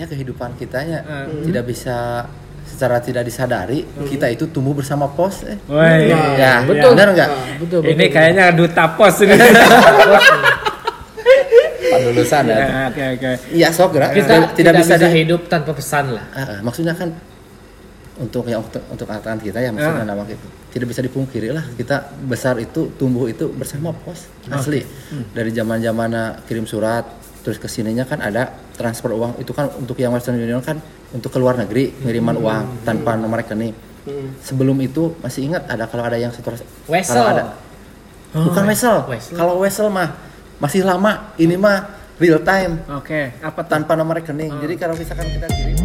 ya kehidupan kitanya Hmm. tidak bisa secara tidak disadari kita itu tumbuh bersama pos eh. Woi. ya betul. benar nggak Nah, betul, Ini betul. kayaknya duta pos ini. Lulusan ya Ya, Oke oke. iya sok gerak kita tidak, bisa, di- hidup tanpa pesan lah. Ah, ah, maksudnya kan untuk yang untuk, untuk angkatan kita ya maksudnya nama itu tidak bisa dipungkiri lah kita besar itu tumbuh itu bersama pos asli dari zaman zaman kirim surat terus ke sininya kan ada transfer uang itu kan untuk yang Western Union kan untuk ke luar negeri pengiriman uang tanpa nomor rekening sebelum itu masih ingat ada kalau ada yang setor Wesel. kalau ada bukan wesel Wesel. kalau wesel mah masih lama ini mah real time Oke, apa tuh? tanpa nomor rekening jadi kalau misalkan kita kirim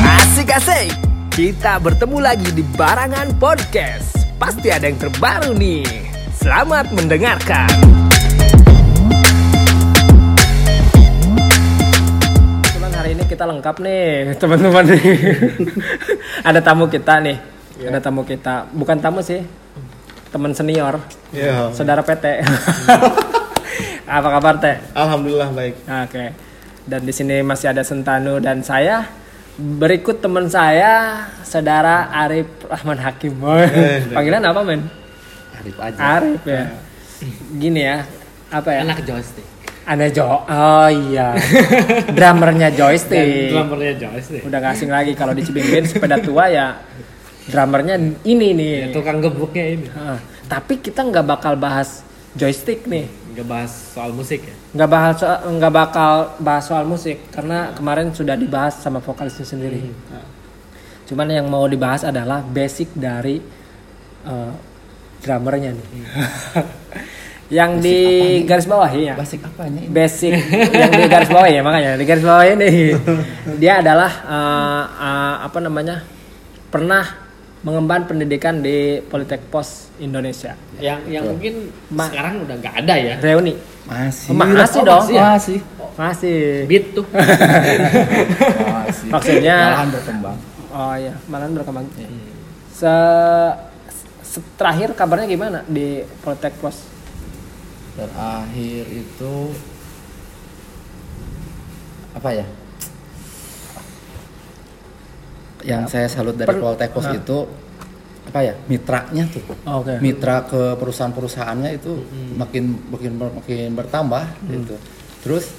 Asik asik. Kita bertemu lagi di Barangan Podcast. Pasti ada yang terbaru nih. Selamat mendengarkan. Kebetulan hari ini kita lengkap nih, teman-teman nih. Ada tamu kita nih. Ada tamu kita. Bukan tamu sih. Teman senior. Ya, Saudara PT. Apa kabar, Teh? alhamdulillah baik. Oke. Dan di sini masih ada Sentanu dan saya. Berikut teman saya, saudara Arif Rahman Hakim. Eh, Panggilan apa, men? Arif aja Arif ya. Gini ya. Apa ya? Anak joystick. Aneh Jo. Oh iya. Drummernya joystick. Drummernya joystick. Udah gak asing lagi kalau di Cibingbin sepeda tua ya drummernya ini nih. Ya, tukang gebuknya ini. Ah, tapi kita nggak bakal bahas joystick nih. Nggak bahas soal musik ya. nggak bahas nggak bakal bahas soal musik karena kemarin sudah dibahas sama vokalisnya sendiri. Cuman yang mau dibahas adalah basic dari eh, drummernya nih. yang di garis bawah ya. basic apanya ini Basic yang di garis bawah ya makanya di garis bawah ini dia adalah eh, eh, apa namanya pernah mengemban pendidikan di Politek Pos Indonesia. Yang yang mungkin Ma- sekarang udah nggak ada ya. Reuni masih Oh, masih Oh, dong. masih, masih. masih. Beat tuh. masih Maksudnya- malahan berkembang Oh iya, malahan berkembang. Se, se- terakhir kabarnya gimana di Poltek Pos? terakhir itu apa ya yang saya salut dari Per- Poltekpos Nah. itu apa ya mitranya tuh Oke. mitra ke perusahaan-perusahaannya itu makin makin ber- makin bertambah gitu terus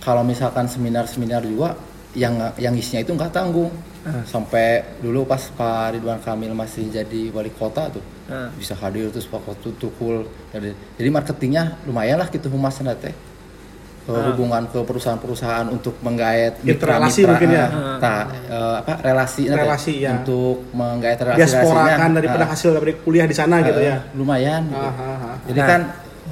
kalau misalkan seminar-seminar juga yang yang isinya itu nggak tanggung sampai dulu pas Pak Ridwan Kamil masih jadi wali kota tuh Ah. bisa hadir terus Pak Kotu tukul jadi, jadi marketingnya lumayan lah gitu humasnya teh ke hubungan ke perusahaan-perusahaan untuk menggait Relasi mungkin ya? ah, tak, eh, apa relasi nanti Relasi, ya. untuk menggait relasi Diasporakan daripada hasil dari kuliah di sana gitu ya. lumayan gitu. Ah, ah, ah. Jadi kan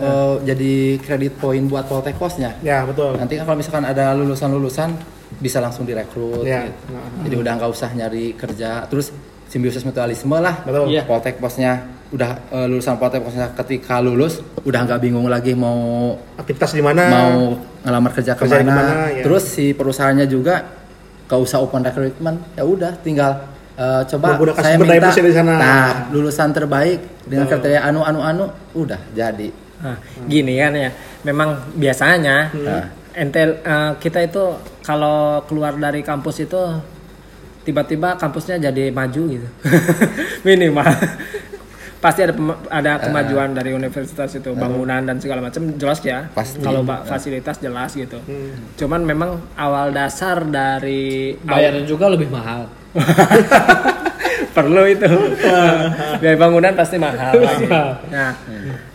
eh, jadi kredit poin buat Poltek Posnya. Ya, betul. Nanti kan kalau misalkan ada lulusan-lulusan bisa langsung direkrut. Ya. gitu. Jadi udah nggak usah nyari kerja. Terus simbiosis mutualisme lah. Betul. Iya. Poltek Posnya udah eh, lulusan Poltek Posnya ketika lulus udah nggak bingung lagi mau Aktivitas di mana? mau ngelamar kerja Kerja ke mana. mana, ya. Terus si perusahaannya juga gak usah open recruitment. Ya udah tinggal eh, coba Menggunakan saya minta di sana. nah, lulusan terbaik dengan kriteria anu anu anu udah jadi. Nah, gini kan ya. Memang biasanya Nah. entel eh, kita itu kalau keluar dari kampus itu tiba-tiba kampusnya jadi maju gitu. Minimal. Pasti ada ada kemajuan dari universitas itu, bangunan dan segala macam jelas ya. Pasti. Kalau ba- fasilitas jelas gitu. Cuman memang awal dasar dari Bayarnya juga lebih mahal. perlu itu biaya bangunan pasti mahal lagi. nah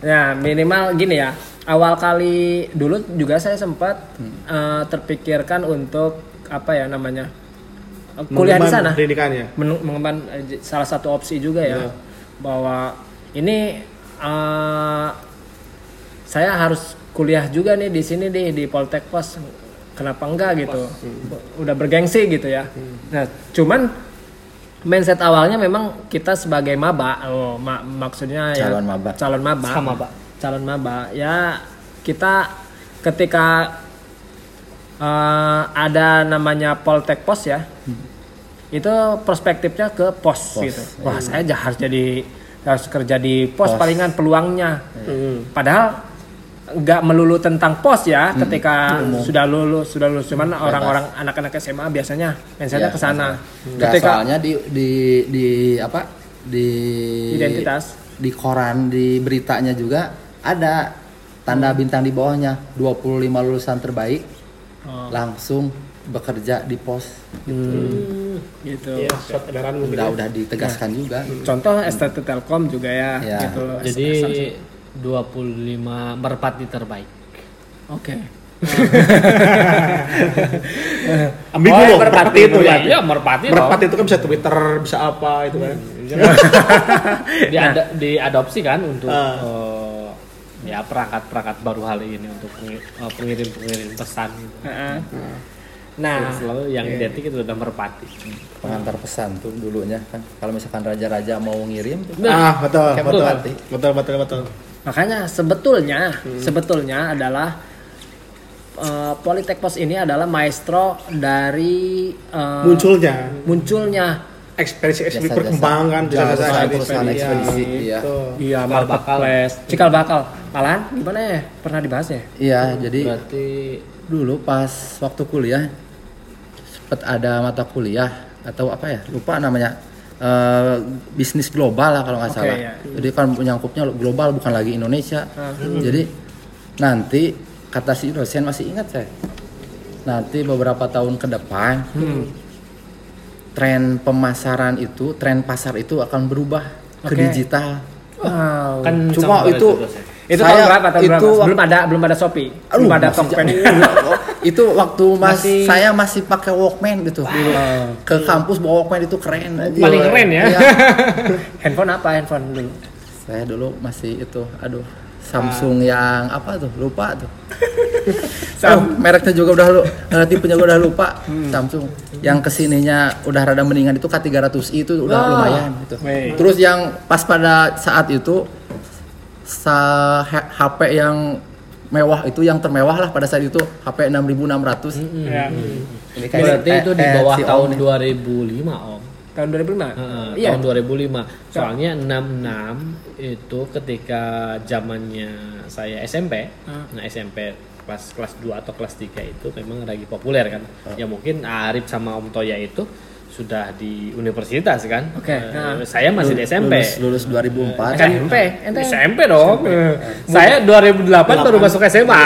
ya minimal gini ya awal kali dulu juga saya sempat eh, terpikirkan untuk apa ya namanya eh, kuliah di sana. Pendidikannya. Men- mengemban eh, salah satu opsi juga ya. Bahwa ini eh, saya harus kuliah juga nih di sini nih di Poltek Pos. Kenapa enggak gitu? Udah bergengsi gitu ya. Nah cuman mindset awalnya memang kita sebagai maba oh ma- maksudnya ya Calon maba. calon maba. Sama, Pak. Calon maba. Ya kita ketika eh, ada namanya Poltek Pos ya itu perspektifnya ke pos, Pos, gitu. Wah saya ja- harus jadi harus kerja di pos, Pos. palingan peluangnya. Hmm. padahal nggak melulu tentang pos ya ketika sudah lulus sudah lulus. Cuman orang-orang anak-anak SMA biasanya mindsetnya Iya, ke sana. ketika soalnya di di di apa? Di Identitas. di koran di beritanya juga ada tanda bintang di bawahnya 25 lulusan terbaik Oh. langsung bekerja di pos gitu Iya, surat edaran mungkin. udah ya. udah ditegaskan juga contoh STT Telkom juga ya, Ya. gitu Jadi 25 merpati terbaik. oke Ambil Oh, dulu merpati itu ya. Iya, merpati. Merpati itu kan bisa Twitter, bisa apa itu kan. Diada, diadopsi kan untuk Ah. Eh, ya perangkat-perangkat baru hal ini untuk eh, pengirim-pengirim pesan gitu. Heeh. nah Selalu yang identik itu udah merpati. pengantar pesan tuh dulunya kan kalau misalkan raja-raja mau ngirim tuh Ah, betul, betul. merpati. Betul, betul, betul. makanya sebetulnya Hmm. sebetulnya adalah eh, Politek Pos ini adalah maestro dari eh, Munculnya munculnya ekspedisi ekspedisi kan, Jasa-jasa perusahaan ekspedisi. iya. Gitu. iya Cikal bakal. marketplace cikal bakal. Malahan gimana ya? Pernah dibahas ya? Iya jadi Berarti dulu pas waktu kuliah sempat ada mata kuliah atau apa ya? Lupa namanya. Eh, bisnis global lah kalau nggak Oke, salah. ya. jadi kan menyangkupnya global bukan lagi Indonesia. Jadi nanti kata si dosen masih ingat saya nanti beberapa tahun ke depan tren pemasaran itu tren pasar itu akan berubah ke Oke. digital wow kan Cuma itu- itu Saya- tahun berapa tahun itu berapa waktu- belum ada belum ada Shopee Aduh, belum ada Tokopedia jauh. itu waktu mas Masih- saya masih pakai Walkman gitu dulu. ke kampus bawa Walkman itu keren aja. Paling keren ya. Iya. handphone apa handphone dulu saya dulu masih itu aduh Samsung yang apa tuh? Lupa tuh. Oh, mereknya juga udah lu eh, tipenya juga udah lupa Samsung. Yang ke sininya udah rada mendingan itu K300i itu udah Ah, lumayan gitu. terus yang pas pada saat itu sa H- HP yang mewah itu yang termewah lah pada saat itu HP 6600 ya. ini Berarti eh, itu di eh, bawah si Om tahun nih. 2005 om. Tahun 2005 Heeh, iya Tahun 2005. Soalnya 66 itu ketika zamannya saya SMP. Nah SMP kelas kelas 2 atau kelas 3 itu memang lagi populer kan. Ya mungkin Arif sama Om Toya itu sudah di universitas kan. Oke, Eh, nah. Saya masih di SMP. lulus, lulus 2004 SMP ente SMP dong. Saya 2008 baru masuk SMA.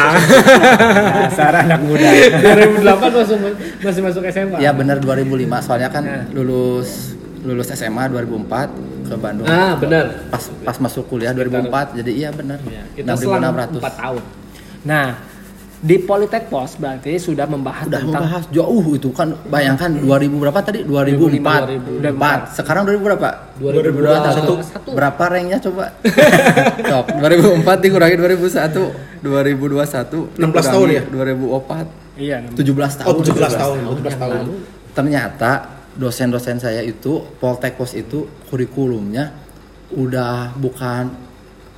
dasar anak muda 2008 masuk masih masuk SMA. Ya benar 2005 soalnya kan lulus lulus SMA 2004 ke Bandung. Ah, benar. Pas pas masuk kuliah 2004 jadi iya benar. Ya, kita selama 6600. 4 tahun. nah di Politek Pos berarti sudah membahas Udah tentang membahas jauh itu kan bayangkan 2000 berapa tadi? 2004. 2004. Sekarang 2000 berapa? 2021. Berapa ranknya coba? Sok 2004 dikurangi 2001 2021 16 tahun ya? 2004 iya 17 tahun. Oh, 17 tahun, 17 tahun. ternyata dosen-dosen saya itu Poltek Pos itu kurikulumnya udah bukan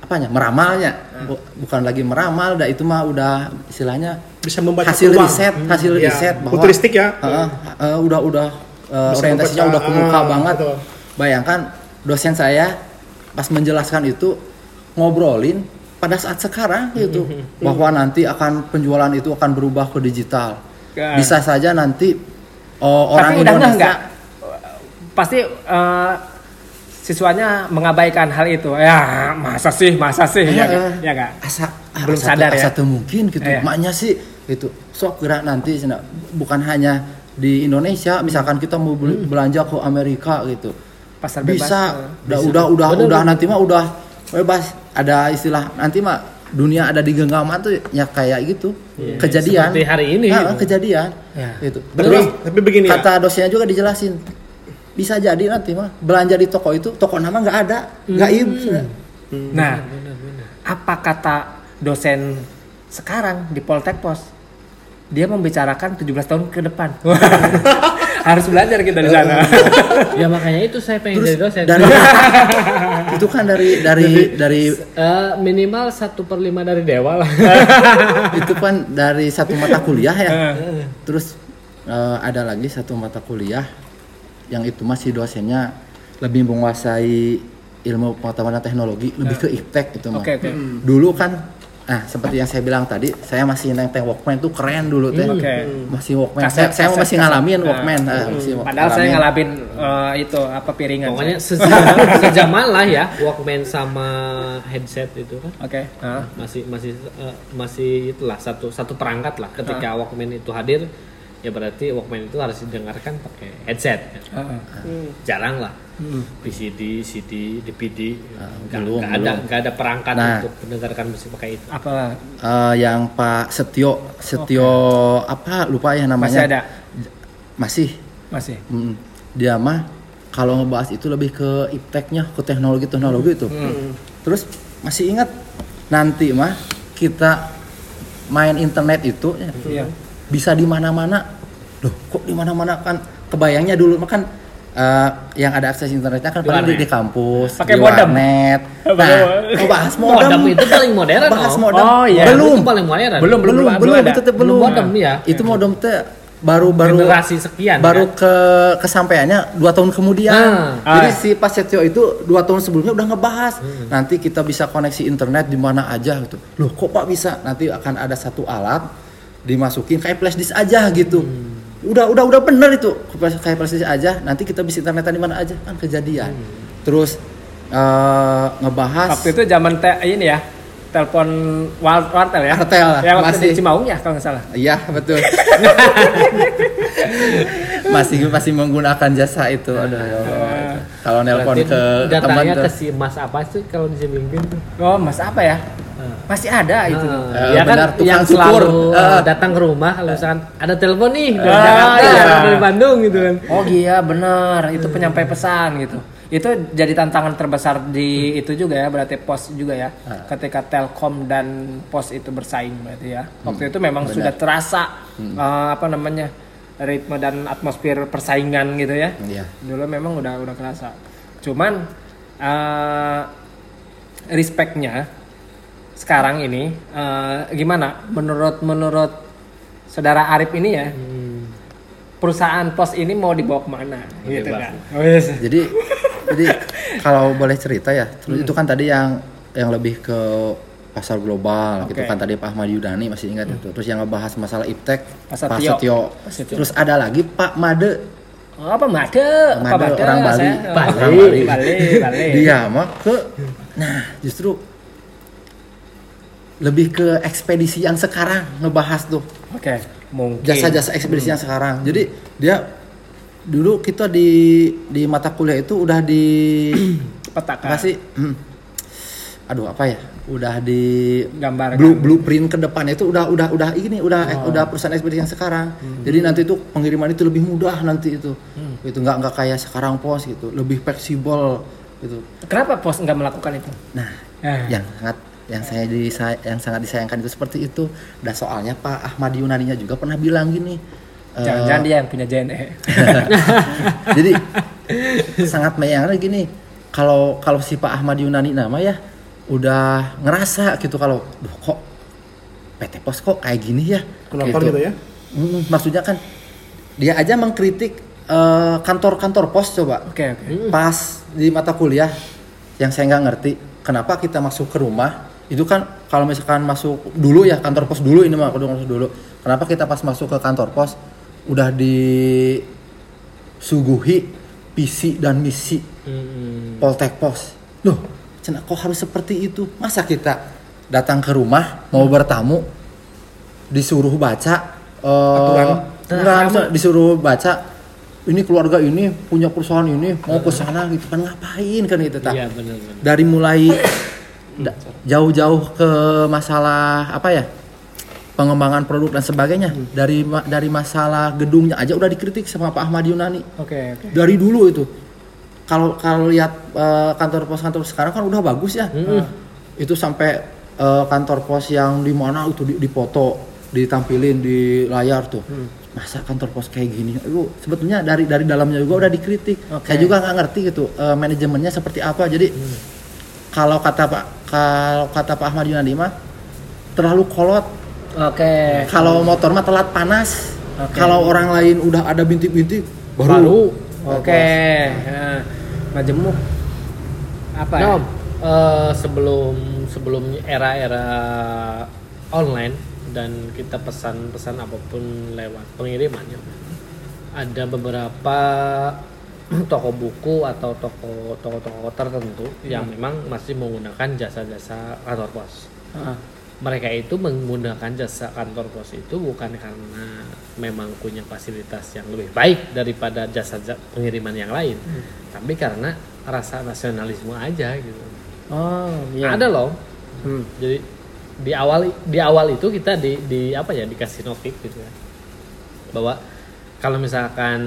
apanya? Meramalnya. Bu- bukan lagi meramal dah itu mah udah istilahnya Bisa membaca hasil peluang. riset hasil Iya, riset bahwa futuristik ya. Heeh, heeh, udah udah Bisa orientasinya membaca, udah ke muka ah, banget. betul. bayangkan dosen saya pas menjelaskan itu ngobrolin pada saat sekarang gitu bahwa nanti akan penjualan itu akan berubah ke digital. Ya. bisa saja nanti oh, orang tapi udah Indonesia enggak pasti eh, siswanya mengabaikan hal itu. Ya masa sih masa sih? Ya Eh, nggak? ya nggak? Asa ah, Belum asa sadar ya? asa tuh mungkin gitu. Iya. maknya sih gitu. Sok kira nanti bukan hanya di Indonesia misalkan kita mau beli- belanja ke Amerika gitu. Pasar bebas bisa. eh. udah udah udah udah nanti mah udah bebas. Ada istilah nanti mah dunia ada di genggaman tuh ya kayak gitu. Kejadian. Seperti hari ini. Ah, kejadian. Ya. gitu. Tapi- terus tapi begini ya. kata dosennya juga dijelasin bisa jadi nanti mah belanja di toko itu toko nama nggak ada gaib sudah. nah apa kata dosen sekarang di Poltek Pos? Dia membicarakan 17 tahun ke depan. Harus belajar kita di sana. Ya makanya itu saya pengen jadi dosen. dari itu kan dari dari dari Eh, minimal satu per lima dari dewa lah. itu kan dari satu mata kuliah ya. Terus eh, ada lagi satu mata kuliah yang itu masih dosennya lebih menguasai ilmu pengetahuan dan teknologi lebih ke iptek itu mah Oke, oke. dulu kan Nah, seperti yang saya bilang tadi, saya masih nenteng Walkman tuh keren dulu teh. Oke. Masih Walkman. Kaset, saya, saya kaset, masih kaset. ngalamin Nah. Walkman. Ah, masih Padahal saya ngalamin. ngalamin eh, itu apa piringan. Pokoknya sejaman, sejaman lah ya Walkman sama headset itu kan Oke. Nah. masih masih eh, masih itulah satu satu perangkat lah ketika Walkman itu hadir ya berarti Walkman itu harus didengarkan pakai headset kan. Heeh. jarang lah VCD, CD, DVD nggak belum, nggak ada belum. nggak ada perangkat Nah. untuk mendengarkan musik pakai itu Apa Eh, yang Pak Setio, Setio apa lupa ya namanya. masih ada? Masih. Masih. Mm, dia mah kalau ngebahas itu lebih ke ipteknya, ke teknologi-teknologi itu. Terus masih ingat nanti mah kita main internet itu ya, Iya. Bisa di mana-mana. Loh, kok di mana-mana kan kebayangnya dulu mah kan eh, yang ada akses internetnya kan paling di, di kampus, Pakai di modem. warnet. Nah, modem. ngebahas modem. modem itu paling modern Bahas oh. modem. Oh, iya. Belum. itu paling modern Belum, belum, belum, belum belum, belum. Belum modem, ya. Itu modem teh baru baru Generasi sekian, baru kan? ke kesampaiannya dua tahun kemudian. Nah. Jadi Ah. si Pak Setio itu dua tahun sebelumnya udah ngebahas nanti kita bisa koneksi internet di mana aja gitu. Loh kok Pak bisa? Nanti akan ada satu alat dimasukin kayak flash disk aja gitu. Udah udah udah bener itu kayak flash disk aja. Nanti kita bisa internetan di mana aja kan kejadian. Terus eh, ngebahas Waktu itu zaman te ini ya. Telepon war- wartel ya. Wartel lah, Ya waktu masih. di Cimaung ya kalau nggak salah. Iya betul. masih masih menggunakan jasa itu. Aduh, ya Allah. Kalau nelpon ke teman datanya ke si Mas apa sih kalau di LinkedIn tuh Oh, Mas apa ya? Masih ada itu. Eh, ya kan benar, tukang yang selalu Eh. uh, datang ke rumah kalau misalkan ada telepon nih dari Ah, Jakarta iya. dari Bandung gitu kan Oh iya benar, itu penyampai pesan gitu. Itu jadi tantangan terbesar di itu juga ya, berarti pos juga ya. Ketika Telkom dan pos itu bersaing berarti ya. Waktu itu memang sudah terasa eh, apa namanya ritme dan atmosfer persaingan gitu ya. Iya. Dulu memang udah udah kerasa. Cuman eh respectnya sekarang ini eh, gimana? Menurut menurut saudara Arif ini ya, perusahaan pos ini mau dibawa ke mana? Gitu kan? Wes. Jadi jadi kalau boleh cerita ya, terus itu kan tadi yang yang lebih ke pasar global gitu Oke. kan tadi Pak Ahmad Yudani masih ingat itu. Terus yang ngebahas masalah iptek Pak Setio. Terus ada lagi Pak Made Oh, apa Made? Made, Made? orang Bali. Saya- Bali. Bali. Bali. Bali. Bali. Dia mah ke nah justru lebih ke ekspedisi yang sekarang ngebahas tuh Oke, mungkin. jasa-jasa ekspedisi yang sekarang. Jadi dia dulu kita di di mata kuliah itu udah di petakan. apa sih? Hmm. Aduh apa ya? Udah di Gambarkan. blue, blueprint ke depan itu udah udah udah ini udah eh, udah perusahaan ekspedisi yang sekarang. Jadi nanti itu pengiriman itu lebih mudah nanti itu. Itu nggak nggak kayak sekarang pos gitu, lebih fleksibel gitu. Kenapa pos nggak melakukan itu? Nah, Eh. yang sangat yang saya disa- yang sangat disayangkan itu seperti itu. Dan soalnya Pak Ahmad Yunaninya juga pernah bilang gini. eh, Jangan-jangan dia yang punya JNE. jadi sangat menyayangkan gini. Kalau kalau si Pak Ahmad Yunani nama ya udah ngerasa gitu kalau "Duh, kok PT Pos kok kayak gini ya. Kenapa gitu ya? Mm, maksudnya kan dia aja mengkritik eh, kantor-kantor pos coba Oke, oke. pas di mata kuliah yang saya nggak ngerti kenapa kita masuk ke rumah itu kan kalau misalkan masuk dulu ya kantor pos dulu ini mah aku masuk dulu. Kenapa kita pas masuk ke kantor pos udah disuguhi PC dan misi Hmm. Poltek Pos? Loh cina kok harus seperti itu? Masa kita datang ke rumah mau bertamu disuruh baca eh, Aturan. enggak, enggak, disuruh baca ini keluarga ini punya perusahaan ini mau ke sana gitu kan ngapain? Kan gitu tak? Iya benar-benar dari mulai jauh-jauh ke masalah apa ya pengembangan produk dan sebagainya. Dari ma- dari masalah gedungnya aja udah dikritik sama Pak Ahmad Yunani. Oke, oke. dari dulu itu. Kalau kalau lihat eh, kantor pos kantor sekarang kan udah bagus ya. Itu sampai eh, kantor pos yang di mana itu di- dipoto ditampilin di layar tuh. Masa kantor pos kayak gini? Itu sebetulnya dari dari dalamnya juga udah dikritik. Oke. saya juga nggak ngerti gitu eh, manajemennya seperti apa. Jadi kalau kata pak kalau kata Pak Ahmad Yunadi mah terlalu kolot Oke. kalau motor mah telat panas Oke. kalau orang lain udah ada bintik-bintik baru, Baru. Oke. Nah, majemuk. Apa ya? Eh, sebelum sebelum era-era online dan kita pesan-pesan apa pun lewat pengiriman ya ada beberapa toko buku atau toko toko-toko tertentu yang memang masih menggunakan jasa-jasa kantor pos. Ah. Mereka itu menggunakan jasa kantor pos itu bukan karena memang punya fasilitas yang lebih baik daripada jasa ja- pengiriman yang lain, tapi karena rasa nasionalisme aja gitu. Oh, iya. Ada loh. Hmm. Jadi di awal di awal itu kita di di apa ya dikasih notif gitu ya. Bahwa kalau misalkan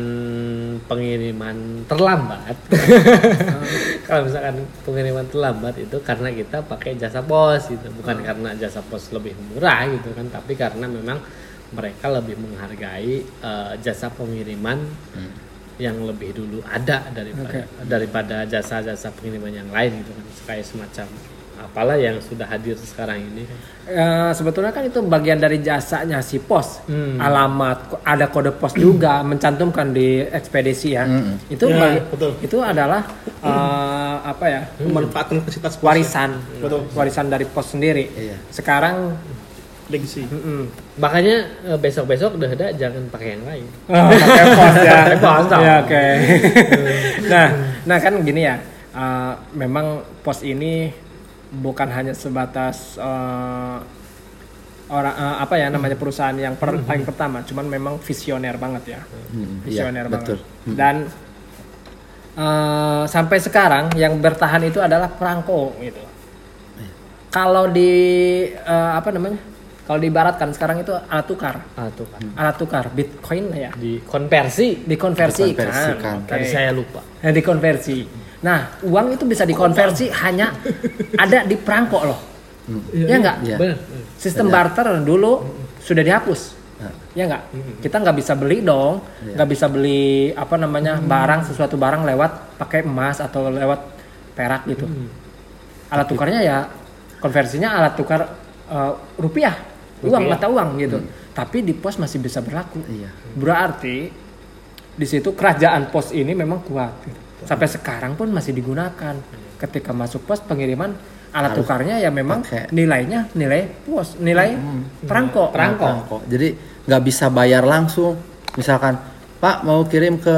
pengiriman terlambat kalau misalkan pengiriman terlambat itu karena kita pakai jasa pos gitu. Bukan karena jasa pos lebih murah gitu kan tapi karena memang mereka lebih menghargai eh, jasa pengiriman yang lebih dulu ada daripada daripada jasa-jasa pengiriman yang lain gitu kan. Kayak semacam apalah yang sudah hadir sekarang ini Eh, sebetulnya kan itu bagian dari jasanya si pos Hmm. alamat ada kode pos juga mencantumkan di ekspedisi ya itu Ya, betul. itu adalah eh, apa ya memanfaatkan fasilitas pos. warisan Betul. warisan dari pos sendiri Iya. sekarang Legacy. mm-mm. makanya eh, besok-besok udah ada jangan pakai yang lain Oh, pakai pos ya. Pakai pos. Ya, oke. nah, nah kan gini ya. eh, memang pos ini bukan hanya sebatas eh, orang eh, apa ya namanya perusahaan yang per- paling pertama, cuman memang visioner banget ya. Hmm, iya, Visioner banget. betul. Hmm. Dan eh, sampai sekarang yang bertahan itu adalah perangko gitu. Kalau di eh, apa namanya? Kalau diibaratkan sekarang itu alat tukar. tuh kan Alat tukar Bitcoin lah ya dikonversi dikonversikan. Dikonversikan. Oke. tadi saya lupa Nah, dikonversi. Nah, uang itu bisa dikonversi hanya ada di perangko loh. Ya enggak? Iya. benar Sistem barter dulu sudah dihapus. Ya enggak? Kita nggak bisa beli dong, nggak bisa beli apa namanya barang sesuatu barang lewat pakai emas atau lewat perak gitu. Alat tukarnya ya konversinya alat tukar eh, rupiah, uang mata uang gitu. Tapi di pos masih bisa berlaku. Iya. Berarti di situ kerajaan pos ini memang kuat. gitu. Sampai sekarang pun masih digunakan. Ketika masuk pos pengiriman alat tukarnya ya memang pakai. nilainya nilai pos, nilai perangko. Perangko. Perangko. Jadi nggak bisa bayar langsung. Misalkan Pak mau kirim ke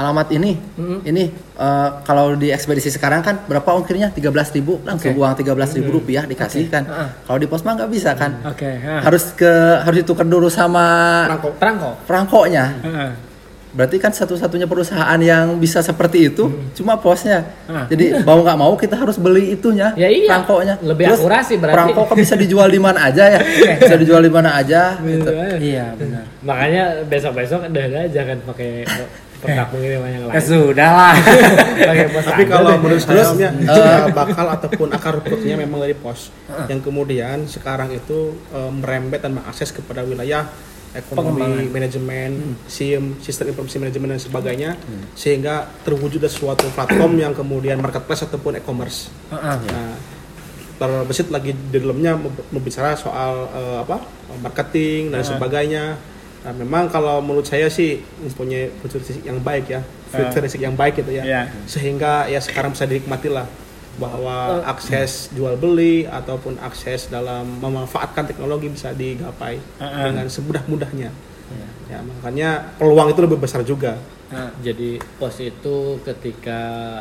alamat ini, ini eh, kalau di ekspedisi sekarang kan berapa ongkirnya 13.000 langsung Oke. uang 13.000 rupiah dikasih kan. Heeh. Kalau di pos mah nggak bisa kan. Oke. ah. Harus ke harus ditukar dulu sama Perangko. perangko perangkonya. Heeh. Berarti kan satu-satunya perusahaan yang bisa seperti itu cuma posnya. Ah. Jadi mau nggak mau kita harus beli itunya, Ya iya. perangkonya. Lebih akurasi berarti. Perangko kan bisa dijual di mana aja ya. bisa dijual di mana aja. gitu. Iya benar. makanya besok-besok udah jangan pakai perangko pengiriman yang Ya lain sudah lah. pakai pos Tapi kalau menurut saya cikal bakal ataupun akar rumputnya memang dari pos. Yang kemudian sekarang itu eh, merembet dan mengakses kepada wilayah ekonomi, manajemen, SIM, sistem informasi manajemen dan sebagainya, sehingga terwujudlah suatu platform yang kemudian marketplace ataupun e-commerce. Heeh. Nah, terbesit lagi di dalamnya mem- membicara soal eh, apa marketing dan sebagainya. Nah, memang kalau menurut saya sih mempunyai futuristik yang baik ya, futuristik yang baik gitu ya, Iya. sehingga ya sekarang bisa dinikmati lah bahwa akses jual beli ataupun akses dalam memanfaatkan teknologi bisa digapai Uh-uh. dengan semudah-mudahnya. Ya makanya peluang itu lebih besar juga. Nah, jadi pos itu ketika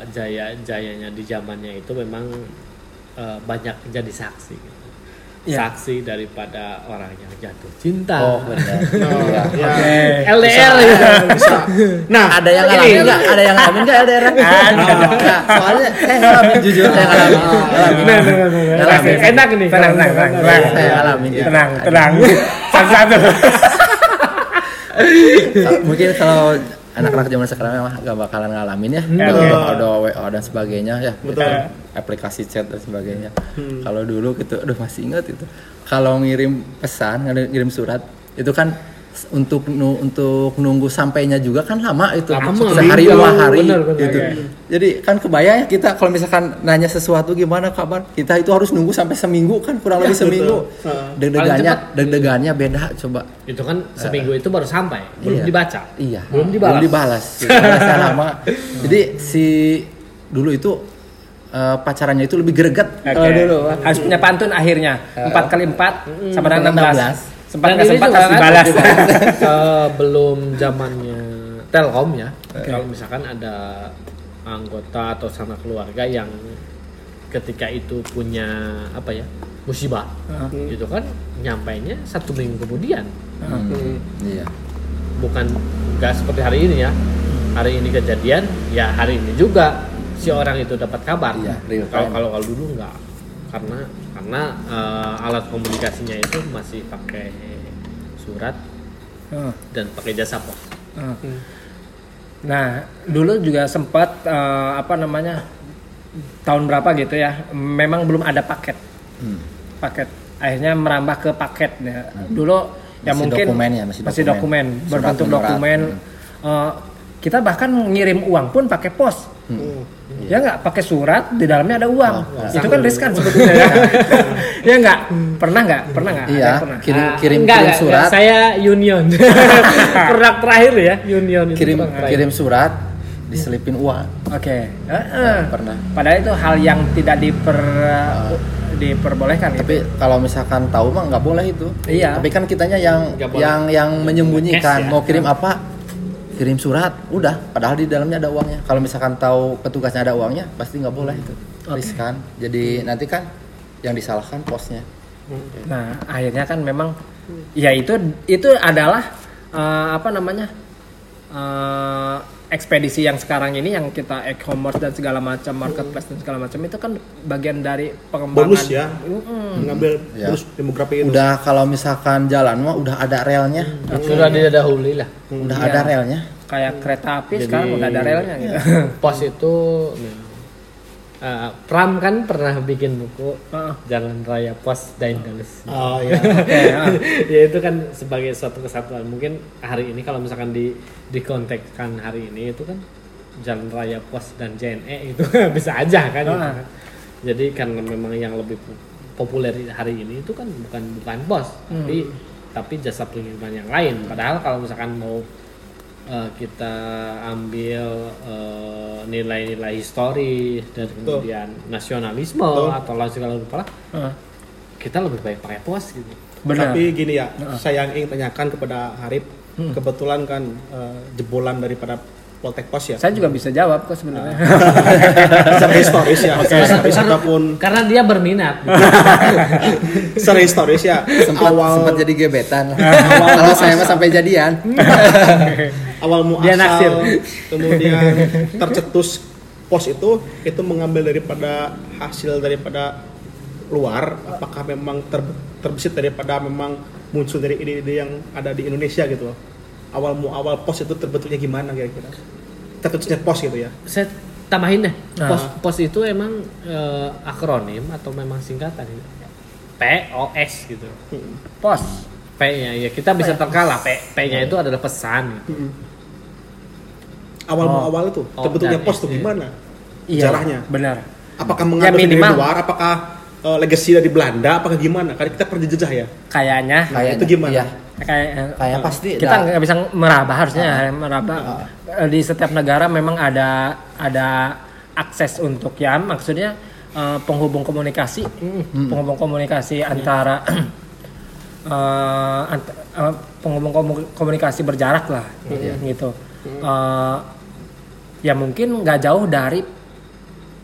jaya jayanya di zamannya itu memang eh, banyak jadi saksi gitu. Iya. saksi daripada orang yang jatuh cinta Oh benar. Nah, ya, LDR bisa, gitu. bisa. Nah, ada yang ngalamin nggak? Ada yang ngalamin nggak LDR? Ada. Soalnya saya ngalamin jujur saya ngalamin. Ngalamin. Ngalamin. enak nih Tenang, tenang, tenang, tenang. Saya ngalamin. tenang, tenang. Satu-satu. Mungkin kalau anak-anak zaman sekarang memang gak bakalan ngalamin ya. Ya, Udah oke. ada WA dan sebagainya ya. Betul. Kita Aplikasi chat dan sebagainya. Kalau dulu gitu, aduh masih ingat itu. Kalau ngirim pesan, ngirim surat, itu kan untuk nu- untuk nunggu sampainya juga kan lama itu Lama, sehari iya, dua hari benar, benar, gitu iya. jadi kan kebayang ya kita kalau misalkan nanya sesuatu gimana kabar kita itu harus nunggu sampai seminggu kan kurang lebih seminggu deg-degannya deg-degannya beda coba itu kan seminggu itu baru sampai belum Iya. dibaca Iya. Belum dibalas. Belum dibalas. Balasnya lama. Jadi si dulu itu eh, pacarannya itu lebih greget Oke. kalau dulu Pak. Harus punya pantun akhirnya. Empat kali empat sama dengan enam belas. 16. Sempat nggak sempat harus kan, dibalas. eh, belum zamannya Telkom ya. Kalau misalkan ada anggota atau sama keluarga yang ketika itu punya apa ya musibah, gitu kan nyampainya satu minggu kemudian, Hmm, iya bukan nggak seperti hari ini ya. Hari ini kejadian, ya hari ini juga si orang itu dapat kabar. Iya, kalau kalau dulu nggak, karena karena eh, alat komunikasinya itu masih pakai surat Hmm. dan pakai jasa pos. Nah, dulu juga sempat eh, apa namanya tahun berapa gitu ya, memang belum ada paket, Hmm. paket. Akhirnya merambah ke paket. Ya. Dulu ya Masih mungkin dokumen ya, masih dokumen. dokumen, Surat berbentuk dokumen. Eh, kita bahkan ngirim uang pun pakai pos. Hmm. Ya nggak pakai surat di dalamnya ada uang. Oh, Itu kan riskan sebetulnya ya. ya nggak? Pernah nggak? Pernah nggak? Iya pernah? kirim Ah, kirim enggak, kirim surat enggak. saya union produk terakhir ya union itu kirim kirim surat diselipin uang Oke. Heeh. pernah Padahal itu hal yang tidak diper diperbolehkan gitu. tapi kalau misalkan tahu mah nggak boleh itu Iya. tapi kan kitanya yang yang yang menyembunyikan ya. mau kirim apa kirim surat udah. Padahal di dalamnya ada uangnya. Kalau misalkan tahu petugasnya ada uangnya pasti nggak boleh itu. Riskan jadi nanti kan yang disalahkan posnya. Nah, akhirnya kan memang ya itu itu adalah eh, apa namanya? eh, ekspedisi yang sekarang ini yang kita e-commerce dan segala macam marketplace dan segala macam itu kan bagian dari pengembangan. Bonus ya. Mm-mm. mengambil Ya. bonus demografi itu. Udah kalau misalkan jalan mah udah ada relnya. Sudah didahului lah. Udah Iya. ada relnya. Kayak kereta api Jadi- sekarang udah ada relnya gitu. pos itu eh, Pram kan pernah bikin buku Heeh. Jalan Raya Pos Daindalus oh ya Oke, ah. ya itu kan sebagai suatu kesatuan mungkin hari ini kalau misalkan di dikontekskan hari ini itu kan Jalan Raya Pos dan JNE itu bisa aja kan gitu kan. jadi karena memang yang lebih po- populer hari ini itu kan bukan bukan pos Hmm. tapi tapi jasa pengiriman yang lain padahal kalau misalkan mau eh, kita ambil eh, nilai-nilai histori dan kemudian nasionalisme Betul. atau lain segala rupa Heeh. kita lebih baik pakai pos gitu Benar. Tapi gini ya, saya yang ingin tanyakan kepada Harip, kebetulan kan eh, jebolan daripada Poltek Pos ya. Saya juga bisa jawab kok sebenarnya. secara historis ya, secara historis ataupun karena dia berminat secara historis ya. sempat awal sempat jadi gebetan kalau saya mah sampai jadian awal Dia naksir. muasal kemudian tercetus pos itu itu mengambil daripada hasil daripada luar apakah memang ter- terbesit daripada memang muncul dari ide-ide yang ada di Indonesia gitu loh awal mu awal pos itu terbentuknya gimana kira-kira tercetusnya pos gitu ya saya tambahin deh Nah. pos pos itu emang eh, akronim atau memang singkatan gitu? POS gitu Pos. P nya ya kita bisa terkalah P P nya itu adalah pesan gitu. awal Oh. awal itu Oh, terbentuknya pos itu itu. gimana Iya. Sejarahnya. Benar. apakah mengambil dari minimal. luar apakah eh, legacy dari Belanda apakah gimana karena kita pernah jejah ya Kayaknya Kayaknya, itu gimana? iya. kayak eh, Kayak pasti kita nggak bisa meraba harusnya ya, meraba Eh, di setiap negara memang ada ada akses untuk ya maksudnya eh, penghubung komunikasi penghubung komunikasi antara ant- penghubung komu- komunikasi berjarak lah gitu. Eh, ya mungkin nggak jauh dari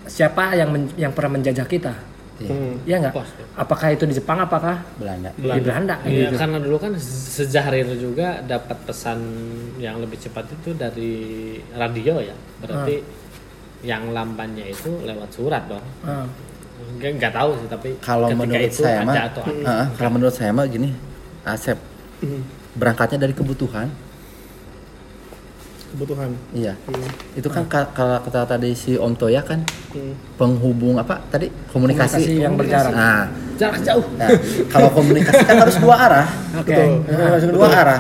siapa yang men- yang pernah menjajah kita. Hmm. ya nggak? Apakah itu di Jepang apakah Belanda. Di Belanda Iya, gitu. karena dulu kan sejahrir juga dapat pesan yang lebih cepat itu dari radio ya. Berarti yang lambannya itu lewat surat dong. Ah. Nggak nggak tahu sih tapi kalau menurut itu saya mah. Heeh, kalau menurut saya mah gini Asep berangkatnya dari kebutuhan. Kebutuhan. Iya. Itu kan ka- kalau kata tadi si Om Toya kan Hmm. penghubung apa tadi? Komunikasi, Komunikasi yang berjarak. nah, jarak jauh. Nah, kalau komunikasi kan harus dua arah. Oke. harus dua arah.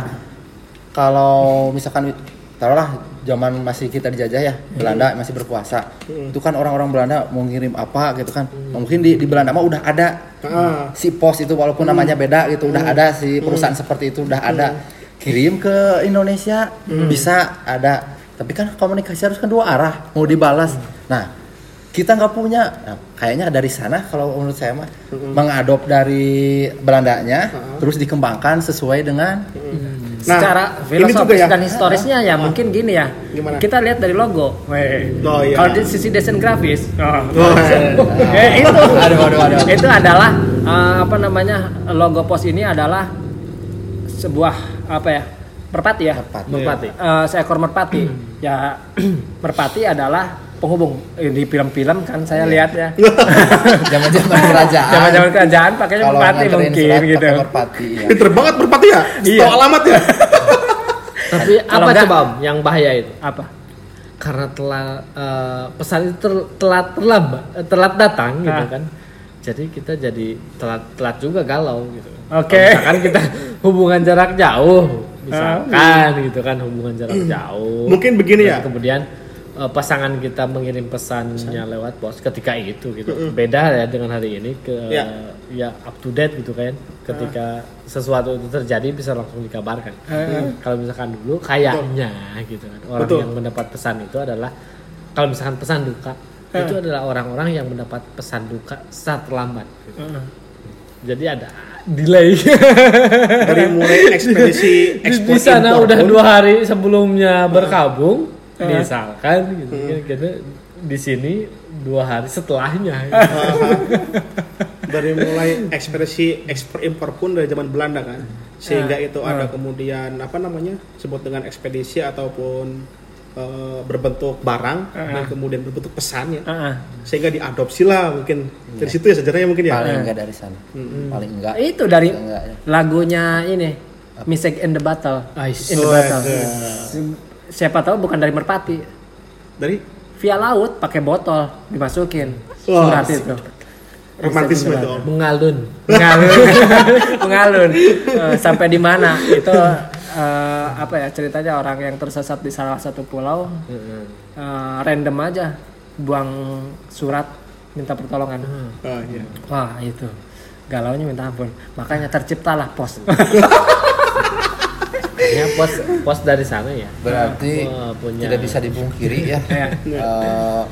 Kalau misalkan taruhlah zaman masih kita dijajah ya Belanda masih berkuasa. Itu kan orang-orang Belanda mau ngirim apa gitu kan. Mungkin di, di Belanda mah udah ada Ah. si pos itu walaupun namanya beda gitu udah ada si perusahaan seperti itu udah ada. Kirim ke Indonesia bisa ada. Tapi kan komunikasi harus kan dua arah mau dibalas. Nah kita nggak punya. Nah, kayaknya dari sana kalau menurut saya mah mengadop dari Belandanya terus dikembangkan sesuai dengan Nah, secara juga filosofis ya. dan historisnya ya mungkin gini ya. Gimana? Kita lihat dari logo. Oh, iya. Kalau dari sisi desain grafis, oh, Oh, eh, itu Aduh, aduh, aduh. itu adalah eh, apa namanya logo pos ini adalah sebuah apa ya merpati ya Merpati. Merpati. Eh, seekor merpati ya merpati adalah penghubung Eh, di film-film kan saya lihat ya zaman-zaman kerajaan. zaman-zaman kerajaan pakainya Kalau merpati mungkin surat gitu pakai merpati ya. Pinter banget merpati ya? Iya. Tahu alamat ya? Tapi apa enggak- coba Om yang bahaya itu? apa Karena telah eh, pesan itu ter- telat terlambat, eh, telat datang gitu Ah. kan. Jadi kita jadi telat telat juga galau gitu. Oke. Kalau Misalkan kita hubungan jarak jauh, misalkan Ah. gitu kan hubungan jarak jauh. Mungkin begini ya. Kemudian eh, pasangan kita mengirim pesannya lewat pos ketika itu gitu. Beda ya dengan hari ini ke Ya. ya up to date gitu kan. Ketika sesuatu itu terjadi bisa langsung dikabarkan. Kalau misalkan dulu kayaknya gitu kan orang Betul. yang mendapat pesan itu adalah kalau misalkan pesan duka itu adalah orang-orang yang mendapat pesan duka saat terlambat. gitu. Jadi ada delay. Dari mulai ekspedisi di, ekspor di sana udah dua hari sebelumnya berkabung misalkan gitu kan kita di sini dua hari setelahnya. Dari mulai ekspedisi ekspor impor pun dari zaman Belanda kan. Sehingga itu ada kemudian apa namanya sebut dengan ekspedisi ataupun eh, berbentuk barang dan kemudian berbentuk pesan ya Heeh. sehingga diadopsi lah mungkin. Dari situ ya sejarahnya mungkin ya? Paling enggak dari sana. Paling enggak. itu dari Enggak. ya. lagunya ini Mistake in the Battle. Ais. in the Oh, Battle. iya. Siapa tahu bukan dari merpati. Dari? Via laut pakai botol dimasukin. Wah, surat itu. romantisme itu mengalun. Mengalun. Mengalun. Eh, sampai di mana? Itu eh, apa ya ceritanya orang yang tersesat di salah satu pulau eh, random aja buang surat minta pertolongan. Ah, iya. wah itu. Galaunya minta ampun. Makanya terciptalah pos ya pos pos dari sana ya? Berarti Wah, punya tidak bisa dipungkiri ya. Iya. eh,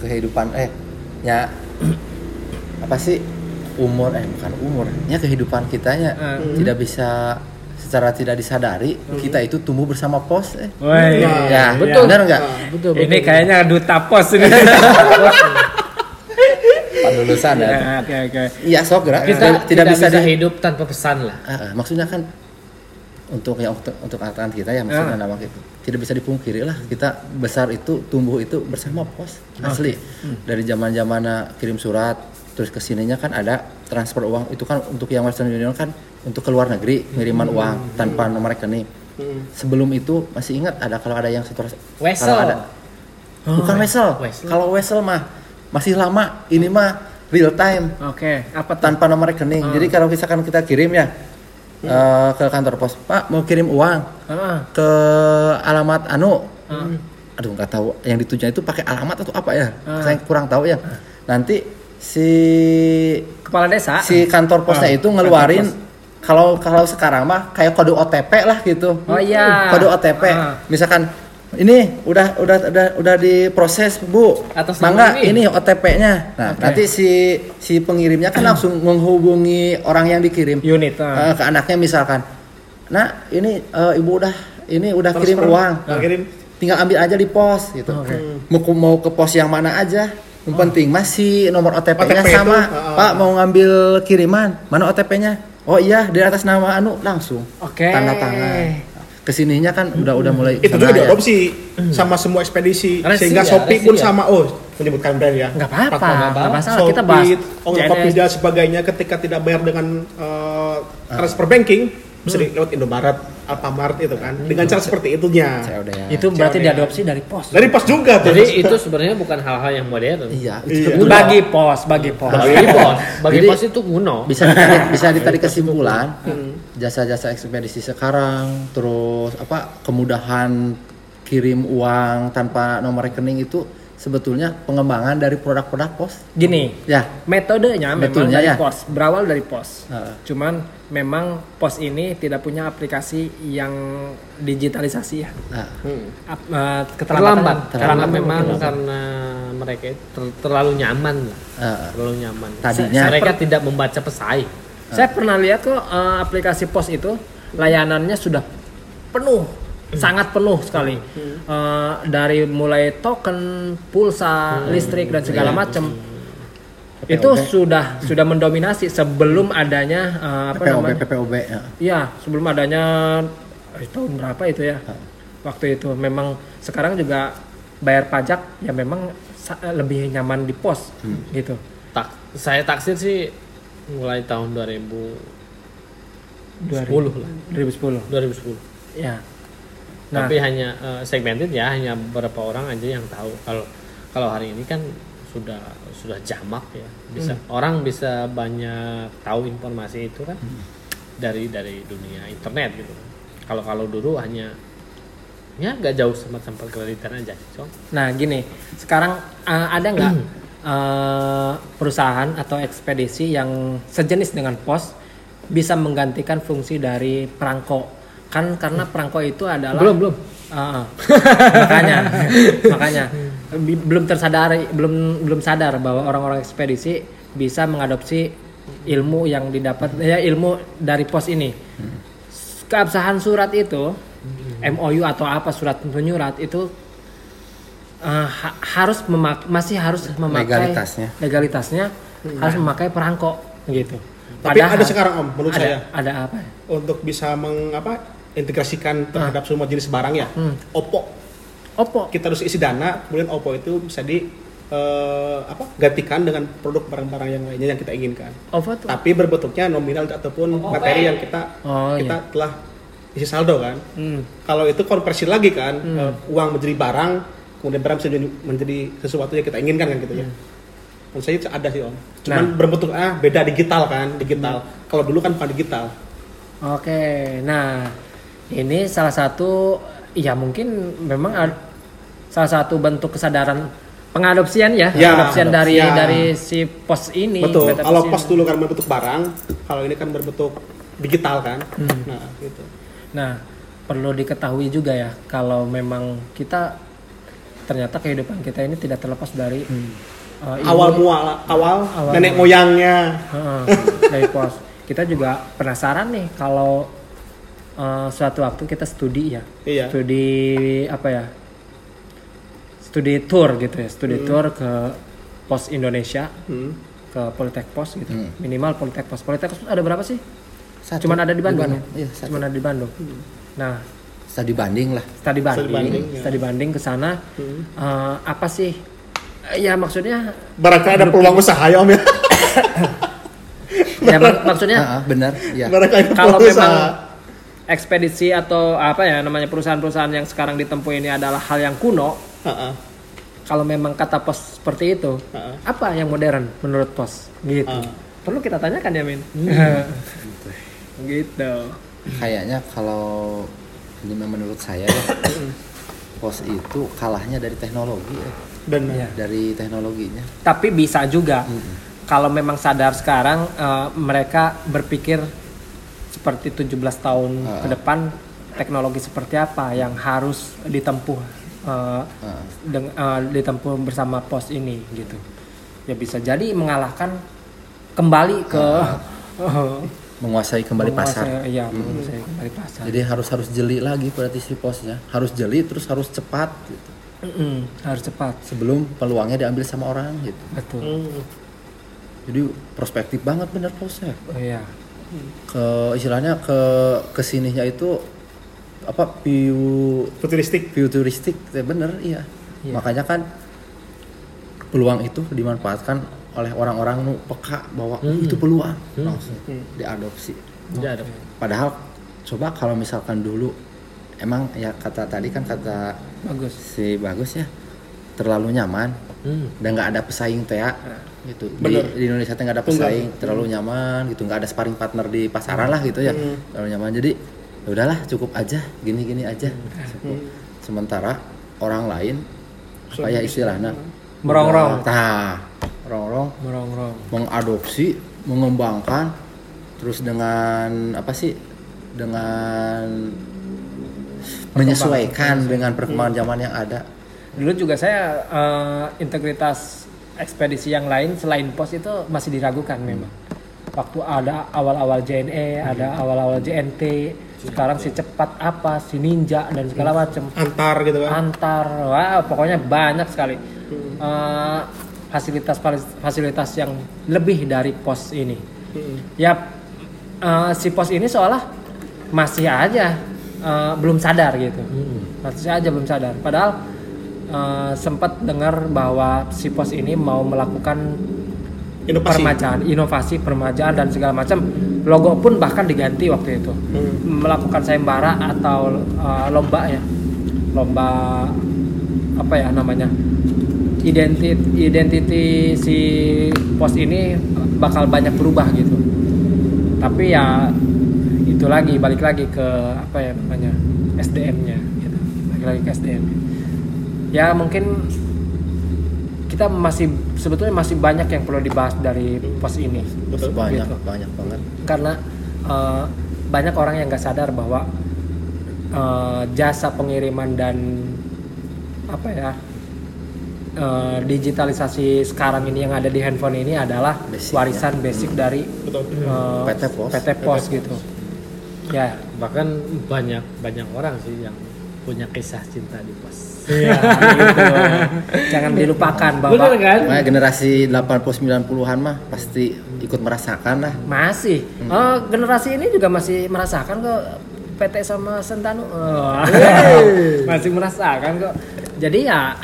kehidupan eh ya apa sih? Umur eh bukan umur ya kehidupan kitanya Hmm. tidak bisa secara tidak disadari kita itu tumbuh bersama pos eh. Woi, ya betul. benar nggak? Betul ini kayaknya duta pos ini. Lulusan ya? Ya, oke oke. Iya sok gerak kita tidak, bisa, di- hidup tanpa pesan lah. Ah, ah, maksudnya kan untuk yang untuk, angkatan kita ya maksudnya nama kita tidak bisa dipungkiri lah kita besar itu tumbuh itu bersama pos asli. Dari zaman zaman kirim surat terus ke sininya kan ada transfer uang. Itu kan untuk yang Western Union kan untuk ke luar negeri pengiriman uang tanpa nomor rekening. Sebelum itu masih ingat ada kalau ada yang setor Wesel. kalau ada bukan wesel Wesel. kalau wesel mah masih lama ini mah real time. Oke apa tuh? Tanpa nomor rekening. Jadi kalau misalkan kita kirim ya eh, ke kantor pos, Pak mau kirim uang Ah, ke alamat anu, aduh nggak tahu yang ditujuan itu pakai alamat atau apa ya? Saya kurang tahu ya. Nanti si kepala desa si kantor posnya itu ngeluarin kalau kalau sekarang mah kayak kode OTP lah gitu. Oh, iya. Kode OTP. Ah. Misalkan ini udah udah udah udah diproses Bu. Atas Mangga ini. ini OTP-nya. Nah, Oke. nanti si si pengirimnya kan langsung menghubungi orang yang dikirim. unit ah. Eh, ke anaknya misalkan. Nah, ini eh, Ibu udah ini udah Transfer. kirim uang. Ah, kirim Tinggal ambil aja di pos gitu. Mau ke- mau ke pos yang mana aja. Yang penting masih nomor OTP-nya OTP itu, sama. ah. Pak mau ngambil kiriman, mana OTP-nya? Oh iya, di atas nama anu langsung. Oke. Tanda tangan. Ke sininya kan udah udah mulai itu juga ya. diadopsi sama semua ekspedisi Resi sehingga ya, Shopee resi pun ya. sama oh menyebutkan brand ya. Nggak apa-apa nggak masalah. Kita bahas Shopee, JNS. dan sebagainya ketika tidak bayar dengan eh, transfer banking bisa di- lewat Indomaret, Alfamart itu kan dengan cara seperti itunya. COD ya. itu berarti COD. diadopsi dari pos. Dari pos juga tuh. Jadi itu sebenarnya bukan hal-hal yang modern. Iya, Iya. itu bagi pos bagi pos. Bagi pos. Bagi Jadi- pos itu kuno. bisa ditarik, bisa ditarik kesimpulan jasa-jasa ekspedisi sekarang terus apa kemudahan kirim uang tanpa nomor rekening itu sebetulnya pengembangan dari produk-produk pos. Gini ya. metodenya memang Betulnya dari ya. pos berawal dari pos. Heeh. cuman memang pos ini tidak punya aplikasi yang digitalisasi ya. Nah, Ap- eh, keterlambatan. Terlambat. Terlambat. Karena memang mungkin. karena mereka ter- terlalu nyaman lah. Ah, terlalu nyaman. Tadinya- mereka tidak membaca pesaing. Saya pernah lihat kok eh, aplikasi pos itu layanannya sudah penuh, sangat penuh sekali. Eh, dari mulai token, pulsa, listrik dan segala Iya. macam. Itu sudah sudah mendominasi sebelum adanya eh, apa PPOB namanya? PPOB ya. Iya, sebelum adanya eh, tahun berapa itu ya? Waktu itu memang sekarang juga bayar pajak ya memang lebih nyaman di pos gitu. tak saya taksir sih mulai tahun 2010 lah 2010. 2010 Ya. Nah, tapi hanya eh, segmented ya hanya beberapa orang aja yang tahu. Kalau kalau hari ini kan sudah sudah jamak ya. Bisa orang bisa banyak tahu informasi itu kan dari dari dunia internet gitu. Kalau kalau dulu hanya ya nggak jauh sama sampai keliritan aja so Nah gini, sekarang uh, ada nggak uh, perusahaan atau ekspedisi yang sejenis dengan pos bisa menggantikan fungsi dari perangko? Kan karena perangko itu adalah belum belum Uh, makanya, makanya belum tersadari, belum belum sadar bahwa orang-orang ekspedisi bisa mengadopsi ilmu yang didapat ya ilmu dari pos ini. Keabsahan surat itu MOU atau apa surat penyurat itu uh, ha- harus memak masih harus memakai Legalitasnya. legalitasnya harus memakai perangko gitu. Tapi Padahal- ada sekarang om, menurut ada, saya ada apa? untuk bisa mengapa integrasikan terhadap semua jenis barang ya. Hmm. Oppo Oppo. kita harus isi dana, kemudian Oppo itu bisa di eh, apa gantikan dengan produk barang-barang yang lainnya yang kita inginkan. Oppo tuh. Tapi berbentuknya nominal ataupun materi yang kita Oh, kita telah isi saldo kan. Hmm. Kalau itu konversi lagi kan, eh, uang menjadi barang, kemudian barang menjadi, menjadi sesuatu yang kita inginkan kan gitu ya. Menurut saya itu ada sih om. Cuman Nah. berbentuk ah beda digital kan, digital. Kalau dulu kan bukan digital. Oke, nah ini salah satu ya mungkin memang ad- salah satu bentuk kesadaran pengadopsian ya, Ya, pengadopsian dari adopsian. dari si pos ini. Betul. Kalau pos dulu kan berbentuk barang, kalau ini kan berbentuk digital kan. Nah, gitu. Nah, perlu diketahui juga ya kalau memang kita ternyata kehidupan kita ini tidak terlepas dari uh, ilmu- Awal mual awal, Awal nenek moyangnya. Heeh, dari pos. Kita juga penasaran nih kalau uh, suatu waktu kita studi ya. Iya. Studi apa ya? Studi tour gitu ya, studi tour ke Pos Indonesia, Hmm. ke Politek Pos gitu. Minimal Politek Pos. Politek Pos ada berapa sih? Satu. Cuman ada di Bandung. Iya, satu. Cuman ada di Bandung. Nah, Studi banding lah. studi banding, Studi banding, ya. studi banding ke sana eh, apa sih? Eh, Ya maksudnya Barangkali ada peluang usaha ya Om ya. ya mak- maksudnya ah, benar. Ya. Barangkali ada kalau peluang memang usaha. Ekspedisi atau apa ya namanya perusahaan-perusahaan yang sekarang ditempuh ini adalah hal yang kuno, Heeh. kalau memang kata pos seperti itu, Heeh. apa yang modern menurut pos? Gitu. Ah. Perlu kita tanyakan ya, Min. gitu. Kayaknya kalau ini menurut saya ya, pos itu kalahnya dari teknologi ya. Benar. Iya. Dari teknologinya. Tapi bisa juga kalau memang sadar sekarang eh, mereka berpikir seperti 17 tahun ke depan teknologi seperti apa yang harus ditempuh eh, Ah. deng- eh, ditempuh bersama pos ini gitu. Ya bisa jadi mengalahkan kembali ke menguasai kembali pasar. menguasai- Iya, menguasai kembali pasar. Jadi harus harus jeli lagi berarti si posnya. Harus jeli terus harus cepat gitu. Mm-mm, harus cepat. Sebelum peluangnya diambil sama orang gitu. Betul. Hmm. Jadi prospektif banget bener posnya. Oh, iya. Ke istilahnya ke ke sininya itu apa view Futuristik. futuristik ya bener iya. Iya. Makanya kan peluang itu dimanfaatkan oleh orang-orang nu peka bahwa "Oh, itu peluang langsung diadopsi. tidak ada Padahal coba kalau misalkan dulu emang ya kata tadi kan kata Bagus. si bagus ya terlalu nyaman Hmm. dan nggak ada pesaing teh ya, gitu. Di, Bener. di Indonesia teh nggak ada pesaing terlalu nyaman gitu. Nggak ada sparring partner di pasaran lah gitu ya. Terlalu nyaman. Jadi ya udahlah cukup aja. Gini gini aja Cukup. sementara orang lain apa ya istilahnya? Merongrong. tah rongrong Merongrong. mengadopsi mengembangkan terus dengan apa sih? Dengan menyesuaikan dengan perkembangan zaman yang ada dulu juga saya eh, integritas ekspedisi yang lain selain pos itu masih diragukan memang. Waktu ada awal-awal JNE ada awal-awal JNT sekarang si cepat apa si ninja dan segala macam Antar gitu kan. antar wah pokoknya banyak sekali. Eh, fasilitas fasilitas yang lebih dari pos ini. Ya eh, si pos ini seolah masih aja eh, belum sadar gitu. Masih aja belum sadar. Padahal eh, sempat dengar bahwa si pos ini mau melakukan Inovasi. permajaan inovasi permajaan dan segala macam. Logo pun bahkan diganti waktu itu. Melakukan sayembara atau uh, lomba ya. Lomba apa ya namanya? Identiti identity si pos ini bakal banyak berubah gitu. Tapi ya itu lagi balik lagi ke apa ya namanya SDM-nya gitu. Balik lagi ke SDM ya mungkin kita masih sebetulnya masih banyak yang perlu dibahas dari pos ini Betul. banyak Gitu. banyak banget karena eh, banyak orang yang nggak sadar bahwa eh, jasa pengiriman dan apa ya eh, digitalisasi sekarang ini yang ada di handphone ini adalah Basic, warisan basic dari Betul. eh, PT Pos. PT Pos gitu ya bahkan banyak banyak orang sih yang punya kisah cinta di pos. Iya, gitu. jangan dilupakan bahwa bener kan? Makanya generasi 80 90-an mah pasti ikut merasakan lah. masih? Oh, generasi ini juga masih merasakan kok PT sama Sentanu? Oh. masih merasakan kok. Jadi ya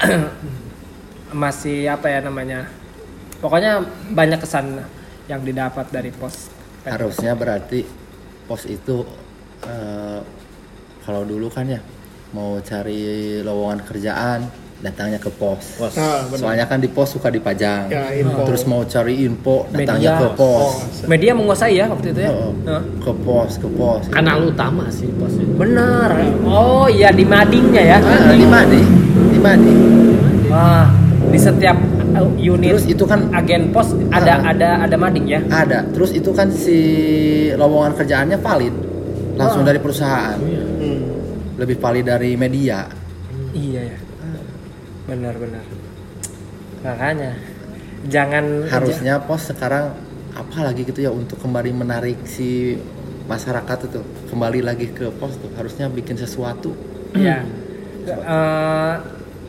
masih apa ya namanya? Pokoknya banyak kesan yang didapat dari pos. PT. Harusnya berarti pos itu eh, kalau dulu kan ya mau cari lowongan kerjaan datangnya ke pos. Nah, benar. Soalnya kan di pos suka dipajang. Ya, info. Terus mau cari info datangnya Media. ke pos. media menguasai ya waktu itu ya Oh, Heeh. ke pos, ke pos. kanal utama sih pos itu benar oh iya di madingnya ya Ah, di Madi, di Madi. Wah, di setiap uh, unit Terus itu kan agen pos ada Ah. ada ada mading ya ada. Terus itu kan si lowongan kerjaannya valid langsung Oh. dari perusahaan. Hmm. Lebih valid dari media. Iya ya. Benar-benar. Makanya jangan harusnya pos sekarang apa lagi gitu ya untuk kembali menarik si masyarakat itu kembali lagi ke pos tuh harusnya bikin sesuatu ya. Eh,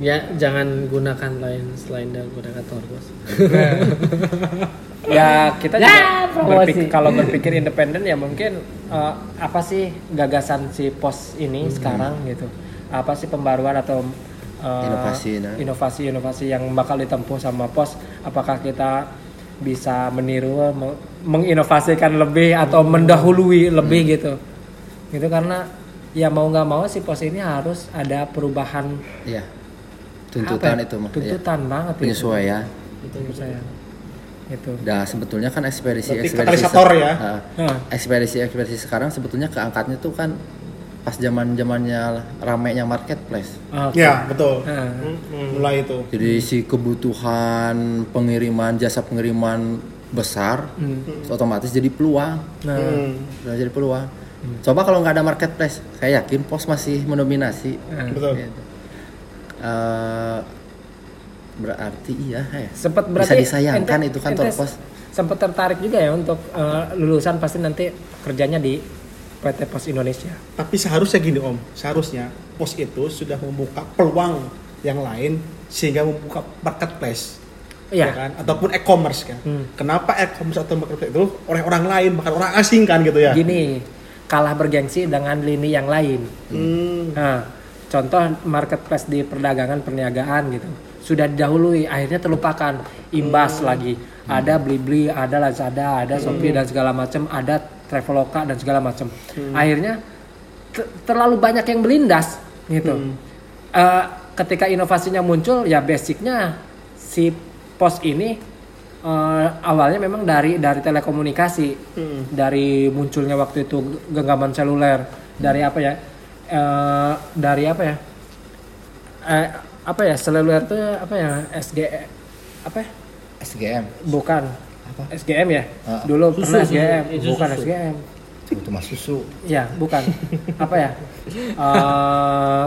ya jangan gunakan lain selain daripada kantor bos ya kita Ya, juga berpikir, kalau berpikir independen ya mungkin eh, apa sih gagasan si pos ini sekarang gitu. Apa sih pembaruan atau eh, Inovasi, nah. inovasi-inovasi yang bakal ditempuh sama pos? Apakah kita bisa meniru, meng- menginovasikan lebih atau mendahului lebih gitu? Gitu karena ya mau nggak mau si pos ini harus ada perubahan ya apa tuntutan ya? itu mah ya. tuntutan banget itu. penyesuaian Gitu. Nah sebetulnya kan ekspedisi Berarti ekspedisi katalisator ya? Nah, Nah. ekspedisi ekspedisi sekarang sebetulnya keangkatnya tuh kan pas zaman zamannya ramenya marketplace Oke. Ya, betul. Nah. Mulai itu. jadi si kebutuhan pengiriman jasa pengiriman besar Hmm. otomatis jadi peluang Nah. Hmm. udah jadi peluang coba kalau nggak ada marketplace saya yakin pos masih mendominasi Nah. Betul. Gitu. Eh, berarti iya ya sempat bisa berarti disayangkan ente- itu kantor ente pos sempat tertarik juga ya untuk eh, lulusan pasti nanti kerjanya di PT Pos Indonesia Tapi seharusnya gini Om, seharusnya pos itu sudah membuka peluang yang lain sehingga membuka marketplace. Iya. ya kan? Ataupun e-commerce kan. Hmm. Kenapa e-commerce atau marketplace itu oleh orang lain bahkan orang asing kan gitu ya? gini kalah bergengsi dengan lini yang lain Hmm. nah contoh marketplace di perdagangan perniagaan gitu sudah didahului akhirnya terlupakan. Imbas lagi. Ada Blibli ada Lazada ada Shopee dan segala macam. Ada Traveloka dan segala macam. Akhirnya te- terlalu banyak yang melindas gitu. Eh, ketika inovasinya muncul ya basicnya si pos ini eh, awalnya memang dari dari telekomunikasi. Dari munculnya waktu itu genggaman seluler. Dari apa ya? Eh, dari apa ya apa ya seluler itu apa ya SG apa ya? SGM bukan Apa? SGM ya Ah. dulu Susu, pernah susu. SGM Itu bukan susu. SGM itu mas susu ya bukan apa ya Eh,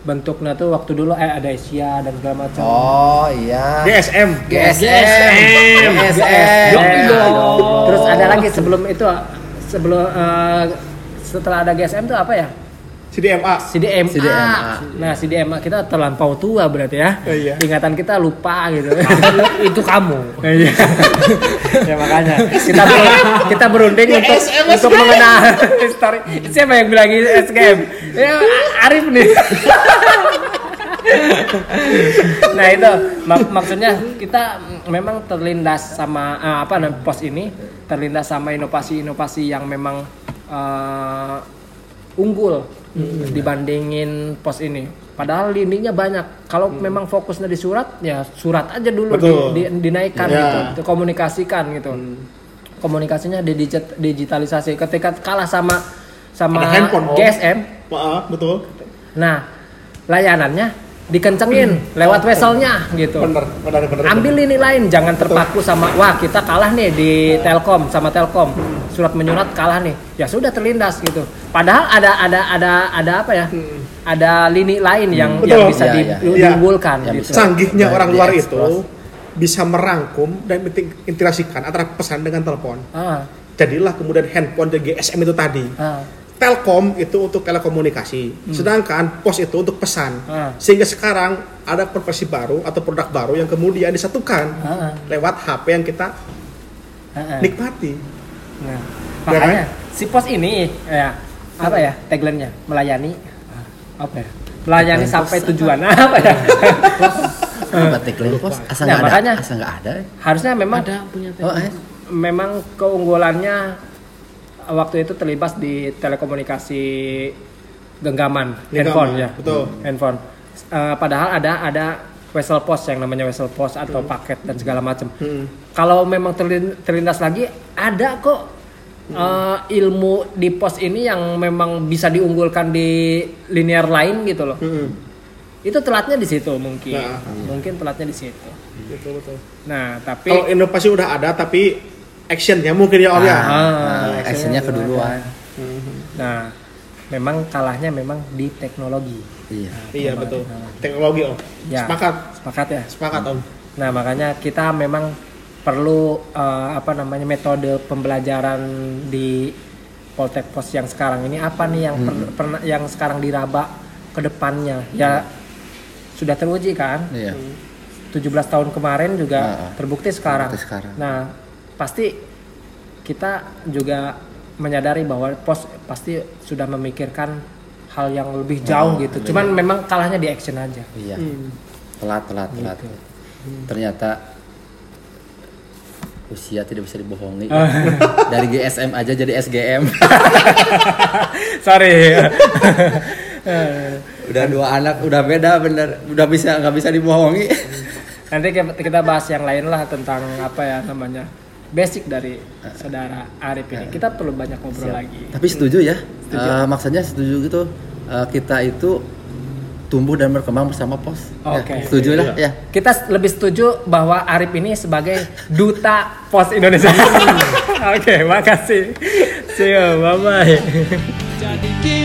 bentuknya tuh waktu dulu eh ada Asia dan segala macam. Oh iya. GSM GSM. GSM. Ya, dong. dong. Terus ada lagi sebelum itu sebelum eh, setelah ada GSM tuh apa ya? CDMA CDMA. CDMA. Nah, CDMA kita terlampau tua berarti ya. Oh, iya. Ingatan kita lupa gitu. itu kamu. Iya. ya makanya kita ber- kita berunding untuk untuk mengenal histori. Siapa yang bilang ini SKM? Ya Arif nih. nah itu mak- maksudnya kita memang terlindas sama eh, apa namanya pos ini terlindas sama inovasi-inovasi yang memang eh, unggul dibandingin pos ini. Padahal lininya banyak. Kalau memang fokusnya di surat, ya surat aja dulu di- Betul. di- dinaikkan Ya. gitu, dikomunikasikan gitu. Komunikasinya digit- digitalisasi. Ketika kalah sama sama Ada handphone. GSM, Maaf, betul nah layanannya dikencengin lewat weselnya gitu. bener bener bener Ambil lini lain, jangan terpaku sama wah kita kalah nih di Telkom sama Telkom. Surat menyurat kalah nih. Ya sudah terlindas gitu. Padahal ada ada ada ada apa ya? Ada lini lain yang Betul. yang bisa Iya, di- iya. diunggulkan Yang gitu. canggihnya Nah, orang luar itu bisa merangkum dan mengintegrasikan antara pesan dengan telepon. Ah, Jadilah kemudian handphone dan GSM itu tadi. ah, Telkom itu untuk telekomunikasi, sedangkan pos itu untuk pesan. Ah. Sehingga sekarang ada profesi baru atau produk baru yang kemudian disatukan ah, lewat HP yang kita ah, ah. nikmati. Nah, Ya makanya si pos ini ya apa ya tagline-nya melayani apa ya? Melayani Tagline sampai pos tujuan apa ya? Apa tagline pos? Asal Nah, ada. makanya- Asal nggak ada. Harusnya memang Ada punya Oh, eh. memang keunggulannya waktu itu terlibat di telekomunikasi genggaman Genggaman, handphone ya betul. handphone Eh, padahal ada ada wesel post yang namanya wesel post atau paket dan segala macam Hmm. kalau memang terlin- terlintas lagi ada kok eh, ilmu di pos ini yang memang bisa diunggulkan di linear lain gitu loh Hmm. itu telatnya di situ mungkin Nah. mungkin telatnya di situ Betul betul. nah tapi Kalau inovasi udah ada tapi actionnya mungkin ya Om ya. Ah, Nah, actionnya keduluan. ada. Nah, memang kalahnya memang di teknologi. Iya. Iya betul. Teknologi Om. Ya. Sepakat. Sepakat ya. Sepakat Om. Nah, makanya kita memang perlu eh, apa namanya metode pembelajaran di Poltek Pos yang sekarang ini apa nih yang per- pernah yang sekarang diraba ke depannya? Ya sudah teruji kan? Iya. 17 tahun kemarin juga Ah, ah. terbukti sekarang. Terbukti sekarang. Nah, pasti kita juga menyadari bahwa pos pasti sudah memikirkan hal yang lebih jauh Oh, gitu. lebih Cuman memang kalahnya di action aja. Iya. Hmm. Telat, telat, telat. Gitu. Ternyata usia tidak bisa dibohongi. Ah. Dari GSM aja jadi SGM. Sorry. udah dua anak, udah beda bener. Udah bisa nggak bisa dibohongi. Nanti kita kita bahas yang lain lah tentang apa ya namanya basic dari saudara Arif ini. Kita perlu banyak ngobrol lagi. Tapi setuju ya. Eh, maksudnya setuju gitu. Eh, kita itu tumbuh dan berkembang bersama pos. Ya, Oke. setuju lah ya. Kita lebih setuju bahwa Arif ini sebagai duta pos Indonesia. Oke, makasih. See you, bye bye. Jadi dia